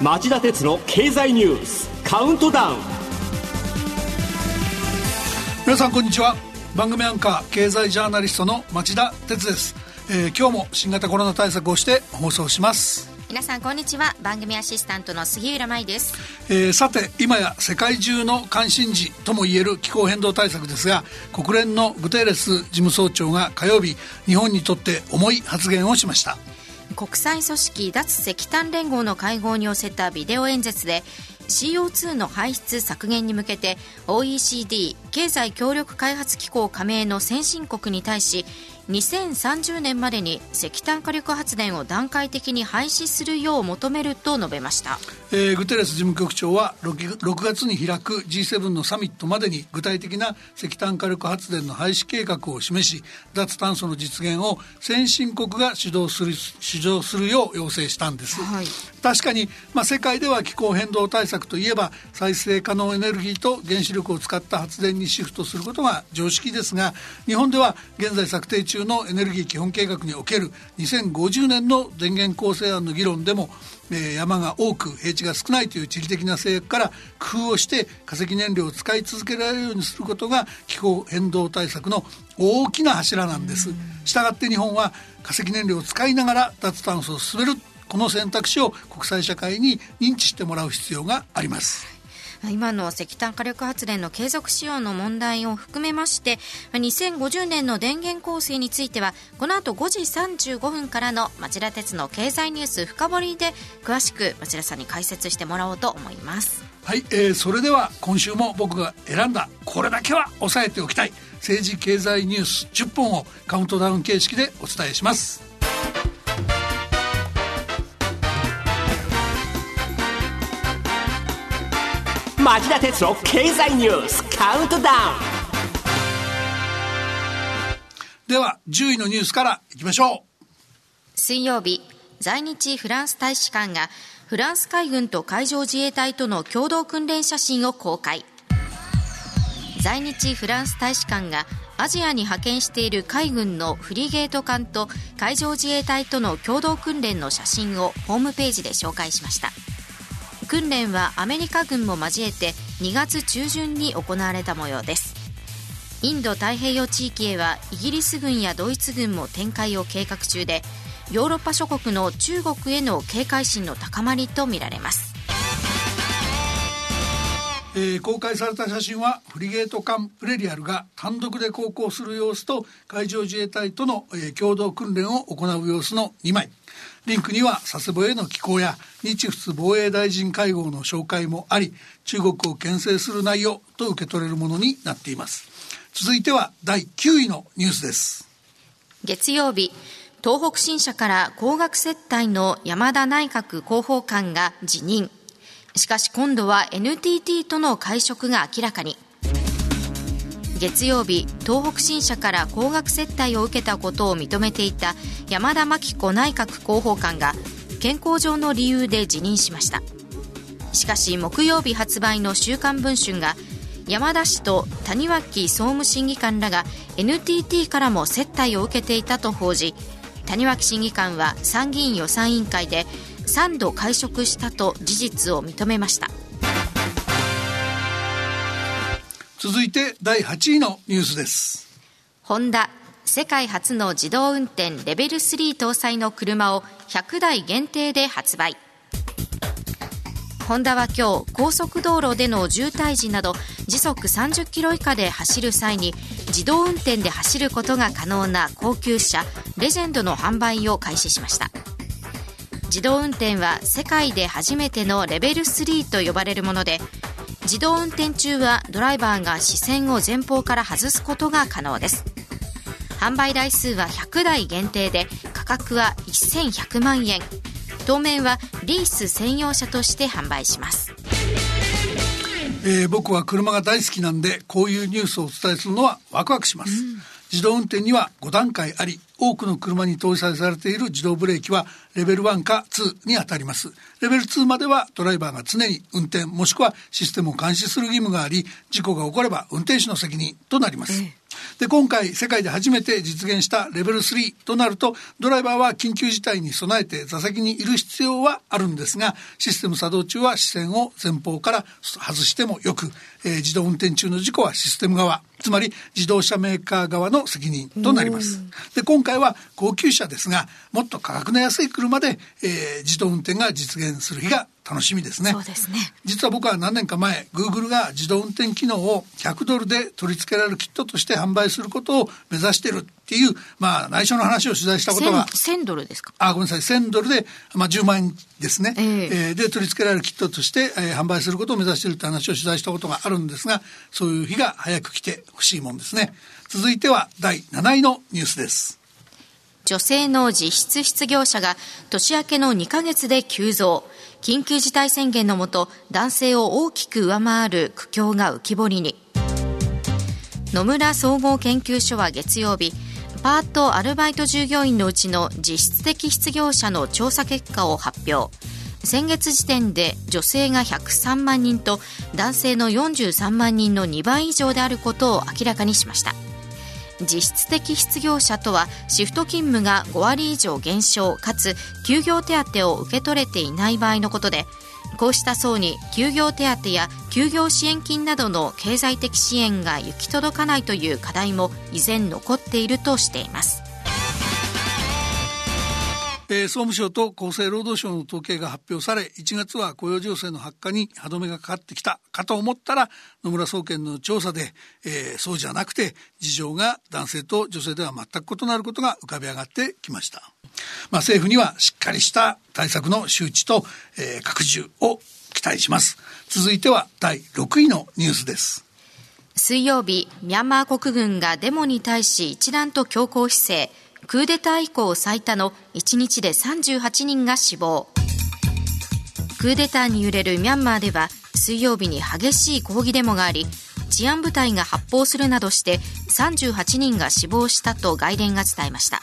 町田鉄の経済ニュースカウントダウン。皆さんこんにちは。番組アンカー経済ジャーナリストの町田鉄です、えー、今日も新型コロナ対策をして放送します。皆さんこんにちは。番組アシスタントの杉浦舞です、えー、さて今や世界中の関心事ともいえる気候変動対策ですが国連のグテーレス事務総長が火曜日日本にとって重い発言をしました。国際組織脱石炭連合の会合に寄せたビデオ演説で CO2 の排出削減に向けて OECD 経済協力開発機構加盟の先進国に対し2030年までに石炭火力発電を段階的に廃止するよう求めると述べました、えー、グテレス事務局長は 6, 6月に開く G7 のサミットまでに具体的な石炭火力発電の廃止計画を示し脱炭素の実現を先進国が主導する主導するよう要請したんです、はい、確かに、まあ、世界では気候変動対策といえば再生可能エネルギーと原子力を使った発電にシフトすることが常識ですが日本では現在策定中中のエネルギー基本計画における2050年の電源構成案の議論でも、えー、山が多く平地が少ないという地理的な制約から工夫をして化石燃料を使い続けられるようにすることが気候変動対策の大きな柱なんです。したがって日本は化石燃料を使いながら脱炭素を進めるこの選択肢を国際社会に認知してもらう必要があります。今の石炭火力発電の継続使用の問題を含めまして2050年の電源構成についてはこの後5時35分からの町田鉄の経済ニュース深掘りで詳しく町田さんに解説してもらおうと思います。はい、えー、それでは今週も僕が選んだこれだけは押さえておきたい。政治経済ニュース10本をカウントダウン形式でお伝えします。町田哲郎経済ニュースカウントダウンでは10位のニュースからいきましょう。水曜日在日フランス大使館がフランス海軍と海上自衛隊との共同訓練写真を公開。在日フランス大使館がアジアに派遣している海軍のフリゲート艦と海上自衛隊との共同訓練の写真をホームページで紹介しました訓練はアメリカ軍も交えて2月中旬に行われた模様です。インド太平洋地域へはイギリス軍やドイツ軍も展開を計画中でヨーロッパ諸国の中国への警戒心の高まりとみられます。えー、公開された写真はフリゲート艦プレリアルが単独で航行する様子と海上自衛隊との、えー、共同訓練を行う様子の2枚。リンクには佐世保への寄港や日仏防衛大臣会合の紹介もあり中国を牽制する内容と受け取れるものになっています。続いては第9位のニュースです。月曜日東北新社から高額接待の山田内閣広報官が辞任。しかし今度は NTT との会食が明らかに。月曜日東北新社から高額接待を受けたことを認めていた山田真紀子内閣広報官が健康上の理由で辞任しました。しかし木曜日発売の「週刊文春」が山田氏と谷脇総務審議官らが NTT からも接待を受けていたと報じ谷脇審議官は参議院予算委員会で3度会食したと事実を認めました。続いて第8位のニュースです。ホンダ世界初の自動運転レベル3搭載の車を100台限定で発売。ホンダは今日高速道路での渋滞時など時速30キロ以下で走る際に自動運転で走ることが可能な高級車レジェンドの販売を開始しました自動運転は世界で初めてのレベル3と呼ばれるもので自動運転中はドライバーが視線を前方から外すことが可能です。販売台数は100台限定で価格は1100万円。当面はリース専用車として販売します、えー、僕は車が大好きなんでこういうニュースをお伝えするのはワクワクします、うん自動運転には5段階あり多くの車に搭載されている自動ブレーキはレベル1か2にあたります。レベル2まではドライバーが常に運転もしくはシステムを監視する義務があり事故が起これば運転手の責任となります、で今回世界で初めて実現したレベル3となるとドライバーは緊急事態に備えて座席にいる必要はあるんですがシステム作動中は視線を前方から外してもよく、えー、自動運転中の事故はシステム側つまり自動車メーカー側の責任となります。で今回は高級車ですがもっと価格の安い車で、えー、自動運転が実現する日が楽しみですね。そうですね。実は僕は何年か前、グーグルが自動運転機能を100ドルで取り付けられるキットとして販売することを目指しているっていう、まあ、内緒の話を取材したことが。1000ドルですか？あ、ごめんなさい。1000ドルで、まあ、10万円ですね。えー、えー、で、取り付けられるキットとして、えー、販売することを目指しているって話を取材したことがあるんですが、そういう日が早く来てほしいもんですね。続いては第7位のニュースです。女性の実質失業者が年明けの2ヶ月で急増。緊急事態宣言のもと男性を大きく上回る苦境が浮き彫りに。野村総合研究所は月曜日パート・アルバイト従業員のうちの実質的失業者の調査結果を発表。先月時点で女性が103万人と男性の43万人の2倍以上であることを明らかにしました。実質的失業者とはシフト勤務が5割以上減少かつ休業手当を受け取れていない場合のことでこうした層に休業手当や休業支援金などの経済的支援が行き届かないという課題も依然残っているとしています。えー、総務省と厚生労働省の統計が発表され1月は雇用情勢の発火に歯止めがかかってきたかと思ったら野村総研の調査で、えー、そうじゃなくて事情が男性と女性では全く異なることが浮かび上がってきました。まあ、政府にはしっかりした対策の周知と、えー、拡充を期待します。続いては第6位のニュースです。水曜日ミャンマー国軍がデモに対し一段と強硬姿勢。クーデター以降最多の1日で38人が死亡。クーデターに揺れるミャンマーでは水曜日に激しい抗議デモがあり治安部隊が発砲するなどして38人が死亡したと外伝が伝えました。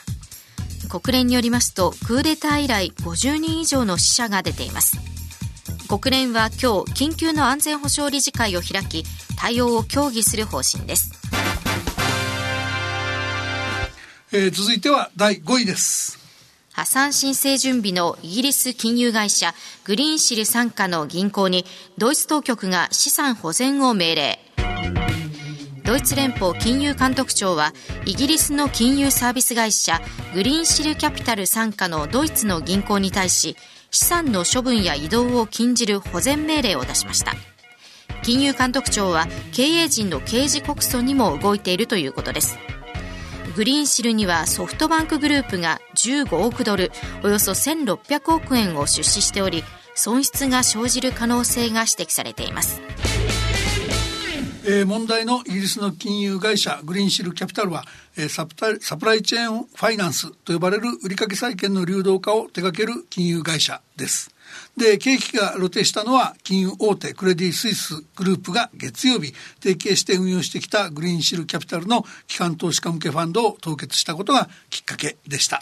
国連によりますとクーデター以来50人以上の死者が出ています。国連は今日緊急の安全保障理事会を開き対応を協議する方針です。えー、続いては第5位です。破産申請準備のイギリス金融会社グリーンシル傘下の銀行にドイツ当局が資産保全を命令。ドイツ連邦金融監督庁はイギリスの金融サービス会社グリーンシルキャピタル傘下のドイツの銀行に対し資産の処分や移動を禁じる保全命令を出しました。金融監督庁は経営陣の刑事告訴にも動いているということです。グリーンシルにはソフトバンクグループが15億ドルおよそ1600億円を出資しており損失が生じる可能性が指摘されていますえー、問題のイギリスの金融会社グリーンシルキャピタルは、えー、サプサプライチェーンファイナンスと呼ばれる売掛債券の流動化を手掛ける金融会社です。で経営危機が露呈したのは金融大手クレディ・スイスグループが月曜日提携して運用してきたグリーンシルキャピタルの機関投資家向けファンドを凍結したことがきっかけでした。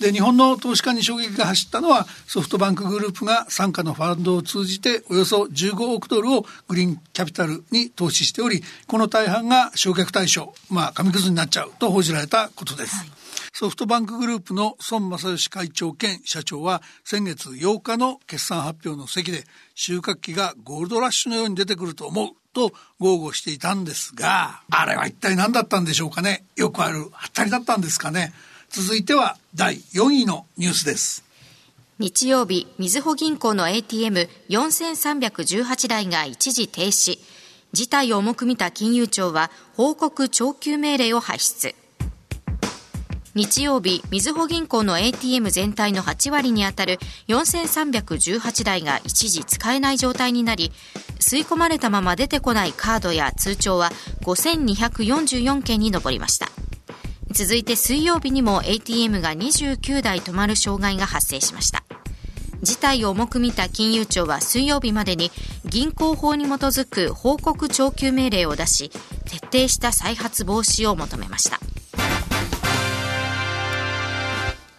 で日本の投資家に衝撃が走ったのはソフトバンクグループが傘下のファンドを通じておよそ15億ドルをグリーンキャピタルに投資しておりこの大半が償却対象まあ紙くずになっちゃうと報じられたことです。はいソフトバンクグループの孫正義会長兼社長は先月8日の決算発表の席で収穫期がゴールドラッシュのように出てくると思うと豪語していたんですがあれは一体何だったんでしょうかね。よくあるはったりだったんですかね。続いては第4位のニュースです。日曜日みずほ銀行の ATM4318 台が一時停止。事態を重く見た金融庁は報告徴求命令を発出。日曜日、みずほ銀行の ATM 全体の8割にあたる4318台が一時使えない状態になり、吸い込まれたまま出てこないカードや通帳は5244件に上りました。続いて水曜日にも ATM が29台止まる障害が発生しました。事態を重く見た金融庁は水曜日までに銀行法に基づく報告徴求命令を出し、徹底した再発防止を求めました。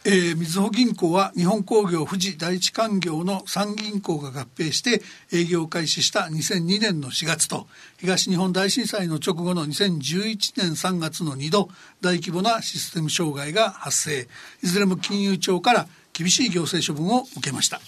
えー、みずほ銀行は日本工業富士第一勧業の3銀行が合併して営業開始した2002年の4月と東日本大震災の直後の2011年3月の2度大規模なシステム障害が発生。いずれも金融庁から厳しい行政処分を受けました。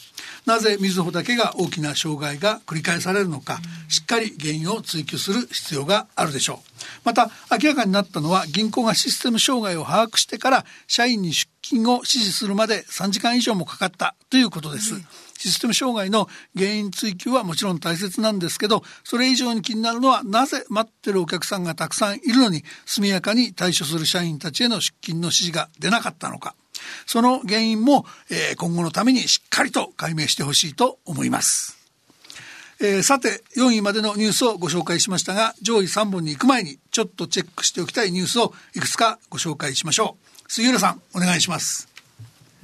なぜみずほだけが大きな障害が繰り返されるのかしっかり原因を追求する必要があるでしょう。また明らかになったのは銀行がシステム障害を把握してから社員に出勤を指示するまで3時間以上もかかったということです、システム障害の原因追求はもちろん大切なんですけどそれ以上に気になるのはなぜ待ってるお客さんがたくさんいるのに速やかに対処する社員たちへの出勤の指示が出なかったのか。その原因も、えー、今後のためにしっかりと解明してほしいと思います。えー、さて4位までのニュースをご紹介しましたが上位3本に行く前にちょっとチェックしておきたいニュースをいくつかご紹介しましょう。杉浦さんお願いします。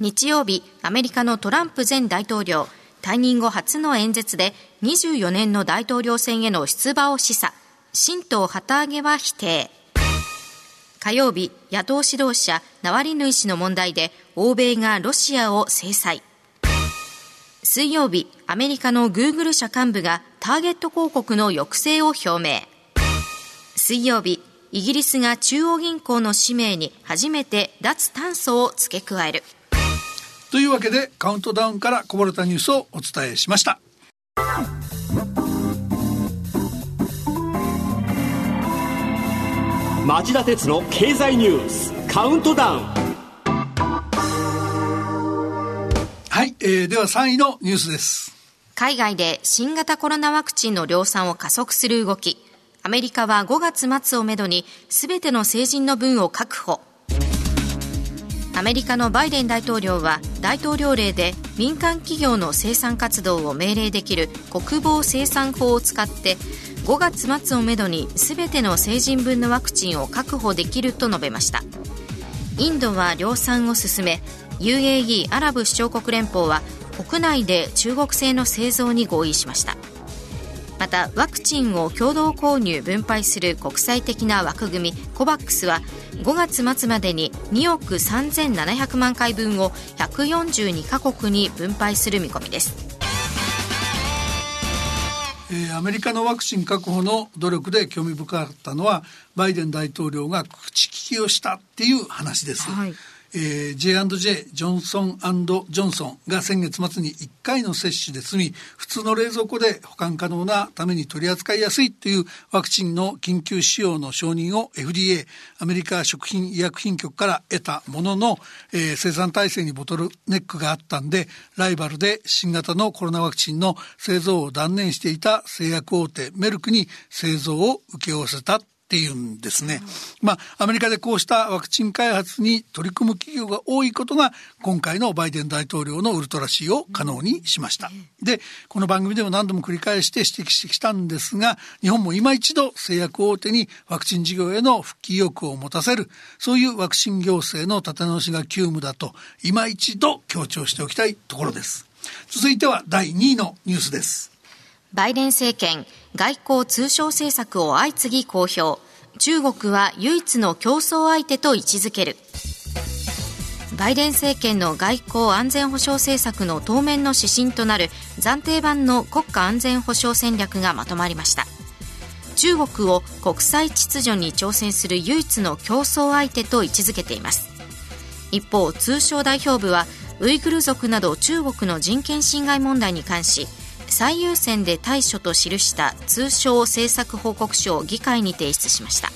日曜日アメリカのトランプ前大統領退任後初の演説で24年の大統領選への出馬を示唆。新党旗揚げは否定。火曜日、野党指導者ナワリヌイ氏の問題で欧米がロシアを制裁。水曜日、アメリカのグーグル社幹部がターゲット広告の抑制を表明。水曜日、イギリスが中央銀行の使命に初めて脱炭素を付け加える。というわけでカウントダウンからこぼれたニュースをお伝えしました。町田鉄の経済ニュースカウントダウン。はい、えー、では3位のニュースです。海外で新型コロナワクチンの量産を加速する動き。アメリカは5月末をめどに全ての成人の分を確保。アメリカのバイデン大統領は大統領令で民間企業の生産活動を命令できる国防生産法を使って5月末をめどに全ての成人分のワクチンを確保できると述べました。インドは量産を進め UAE= アラブ首長国連邦は国内で中国製の製造に合意しました。またワクチンを共同購入分配する国際的な枠組み COVAX は5月末までに2億3700万回分を142カ国に分配する見込みです。アメリカのワクチン確保の努力で興味深かったのはバイデン大統領が口利きをしたっていう話です。はいえー、J&J ジョンソンジョンソンが先月末に1回の接種で済み普通の冷蔵庫で保管可能なために取り扱いやすいというワクチンの緊急使用の承認を FDA アメリカ食品医薬品局から得たものの、えー、生産体制にボトルネックがあったんでライバルで新型のコロナワクチンの製造を断念していた製薬大手メルクに製造を請け負わせたっていうんですね。まあ、アメリカでこうしたワクチン開発に取り組む企業が多いことが、今回のバイデン大統領のウルトラ C を可能にしました。で、この番組でも何度も繰り返して指摘してきたんですが、日本も今一度製薬大手にワクチン事業への復帰意欲を持たせる、そういうワクチン行政の立て直しが急務だと、今一度強調しておきたいところです。続いては第2位のニュースです。バイデン政権、外交通商政策を相次ぎ公表。中国は唯一の競争相手と位置づける。バイデン政権の外交安全保障政策の当面の指針となる暫定版の国家安全保障戦略がまとまりました。中国を国際秩序に挑戦する唯一の競争相手と位置づけています。一方、通商代表部はウイグル族など中国の人権侵害問題に関し最優先で対処と記した通商政策報告書を議会に提出しました、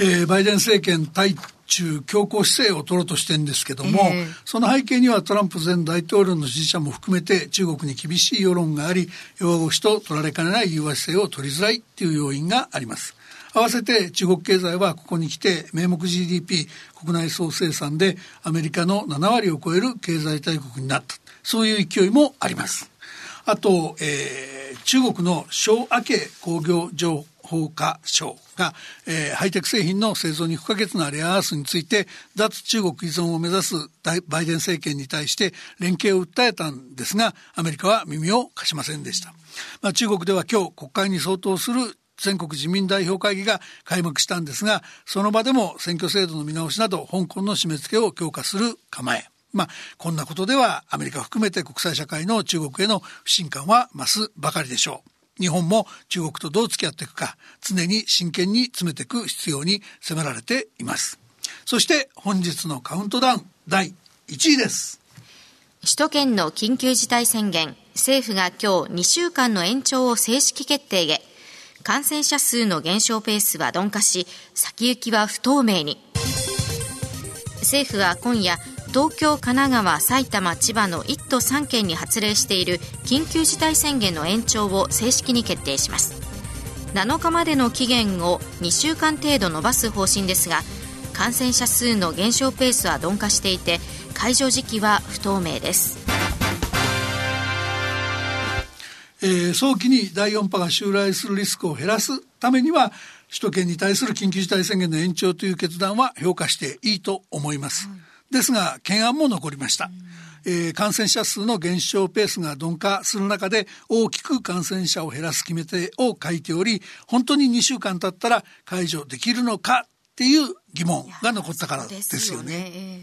えー、バイデン政権対中強硬姿勢を取ろうとしてるんですけども、えー、その背景にはトランプ前大統領の支持者も含めて中国に厳しい世論があり弱腰と取られかねない融和姿勢を取りづらいっていう要因があります。合わせて中国経済はここに来て名目 GDP 国内総生産でアメリカの7割を超える経済大国になったそういう勢いもあります。あと、えー、中国の小亜系工業情報化省が、えー、ハイテク製品の製造に不可欠なレアアースについて脱中国依存を目指すバイデン政権に対して連携を訴えたんですがアメリカは耳を貸しませんでした、まあ、中国では今日国会に相当する全国人民代表会議が開幕したんですがその場でも選挙制度の見直しなど香港の締め付けを強化する構えまあ、こんなことではアメリカ含めて国際社会の中国への不信感は増すばかりでしょう。日本も中国とどう付き合っていくか常に真剣に詰めていく必要に迫られています。そして本日のカウントダウン第1位です。首都圏の緊急事態宣言、政府が今日2週間の延長を正式決定へ。感染者数の減少ペースは鈍化し、先行きは不透明に。政府は今夜、東京、神奈川、埼玉、千葉の1都3県に発令している緊急事態宣言の延長を正式に決定します7日までの期限を2週間程度延ばす方針ですが感染者数の減少ペースは鈍化していて解除時期は不透明ですえー、早期に第4波が襲来するリスクを減らすためには首都圏に対する緊急事態宣言の延長という決断は評価していいと思います。うんですが懸案も残りました。えー、感染者数の減少ペースが鈍化する中で大きく感染者を減らす決め手を書いており本当に2週間経ったら解除できるのかっていう疑問が残ったからですよね。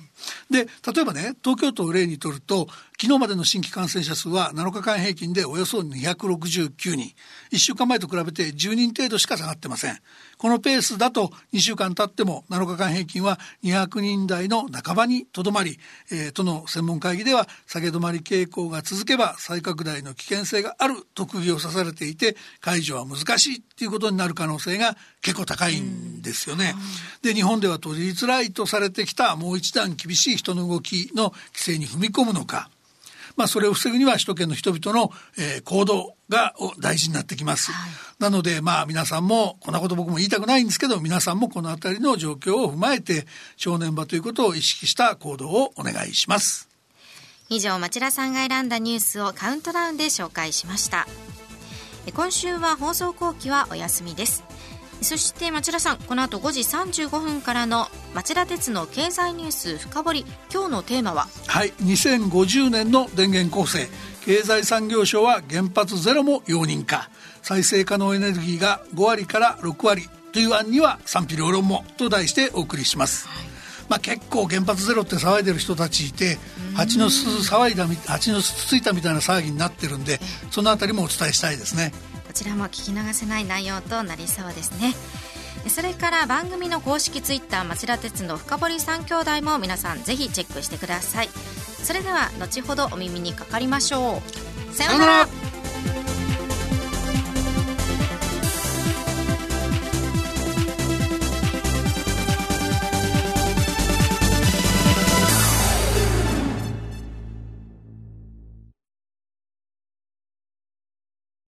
で、例えばね東京都を例にとると昨日までの新規感染者数は7日間平均でおよそ269人。1週間前と比べて10人程度しか下がってません。このペースだと2週間経っても7日間平均は200人台の半ばにとどまり、えー、都の専門会議では下げ止まり傾向が続けば再拡大の危険性があると釘を刺されていて解除は難しいっていうことになる可能性が結構高いんですよね。で日本では取りづらいとされてきたもう一段厳しい人の動きの規制に踏み込むのか。まあ、それを防ぐには首都圏の人々の、えー、行動が大事になってきます。はい、なので、まあ、皆さんも、こんなこと僕も言いたくないんですけど、皆さんもこの辺りの状況を踏まえて、正念場ということを意識した行動をお願いします。以上、町田さんが選んだニュースをカウントダウンで紹介しました。今週は放送後期はお休みです。そして町田さんこの後5時35分からの町田鉄の経済ニュース深掘り。今日のテーマは？はい。2050年の電源構成。経済産業省は原発ゼロも容認か。再生可能エネルギーが5割から6割という案には賛否両論も。と題してお送りします、はい。まあ、結構原発ゼロって騒いでる人たちいて蜂の巣騒いだ蜂の巣ついたみたいな騒ぎになってるんでそのあたりもお伝えしたいですねちらも聞き逃せない内容となりそうですね。それから番組の公式ツイッター町田鉄の深堀三兄弟も皆さんぜひチェックしてください。それでは後ほどお耳にかかりましょう。さようなら。